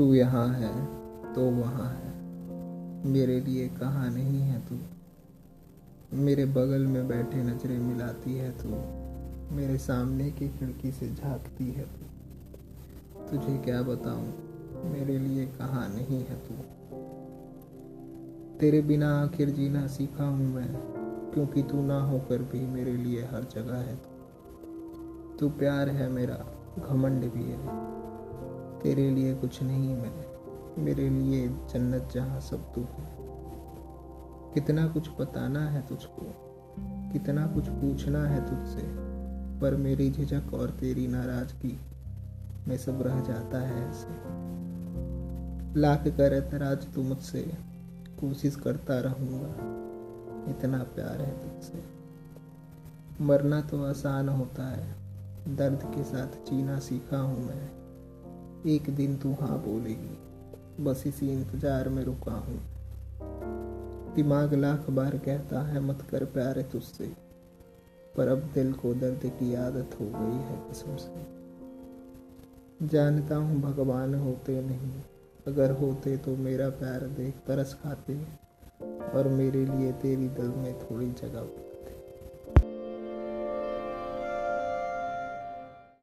तू यहाँ है तो वहाँ है। मेरे लिए कहाँ नहीं है तू? मेरे बगल में बैठे नज़रें मिलाती है तू। मेरे सामने की खिड़की से झांकती है तू। तुझे क्या बताऊँ? मेरे लिए कहाँ नहीं है तू? तेरे बिना आखिर जीना सीखा हूँ मैं, क्योंकि तू ना होकर भी मेरे लिए हर जगह है तू। तू प्यार है मेरा, घमंड भी है। तेरे लिए कुछ नहीं मैं मेरे लिए जन्नत जहाँ सब तू है। कितना कुछ बताना है तुझको, कितना कुछ पूछना है तुझसे, पर मेरी झिझक और तेरी नाराज़गी में सब रह जाता है ऐसे। लाख कर एतराज़ तू मुझसे, कोशिश करता रहूँगा, इतना प्यार है तुझसे। मरना तो आसान होता है, दर्द के साथ जीना सीखा हूँ मैं। एक दिन तू हाँ बोलेगी बस इसी इंतज़ार में रुका हूँ। दिमाग लाख बार कहता है, मत कर प्यार तुझसे। पर अब दिल को दर्द की आदत हो गई है कसम से। जानता हूँ भगवान होते नहीं। अगर होते तो मेरा प्यार देख तरस खाते। और मेरे लिए तेरी दिल में थोड़ी जगह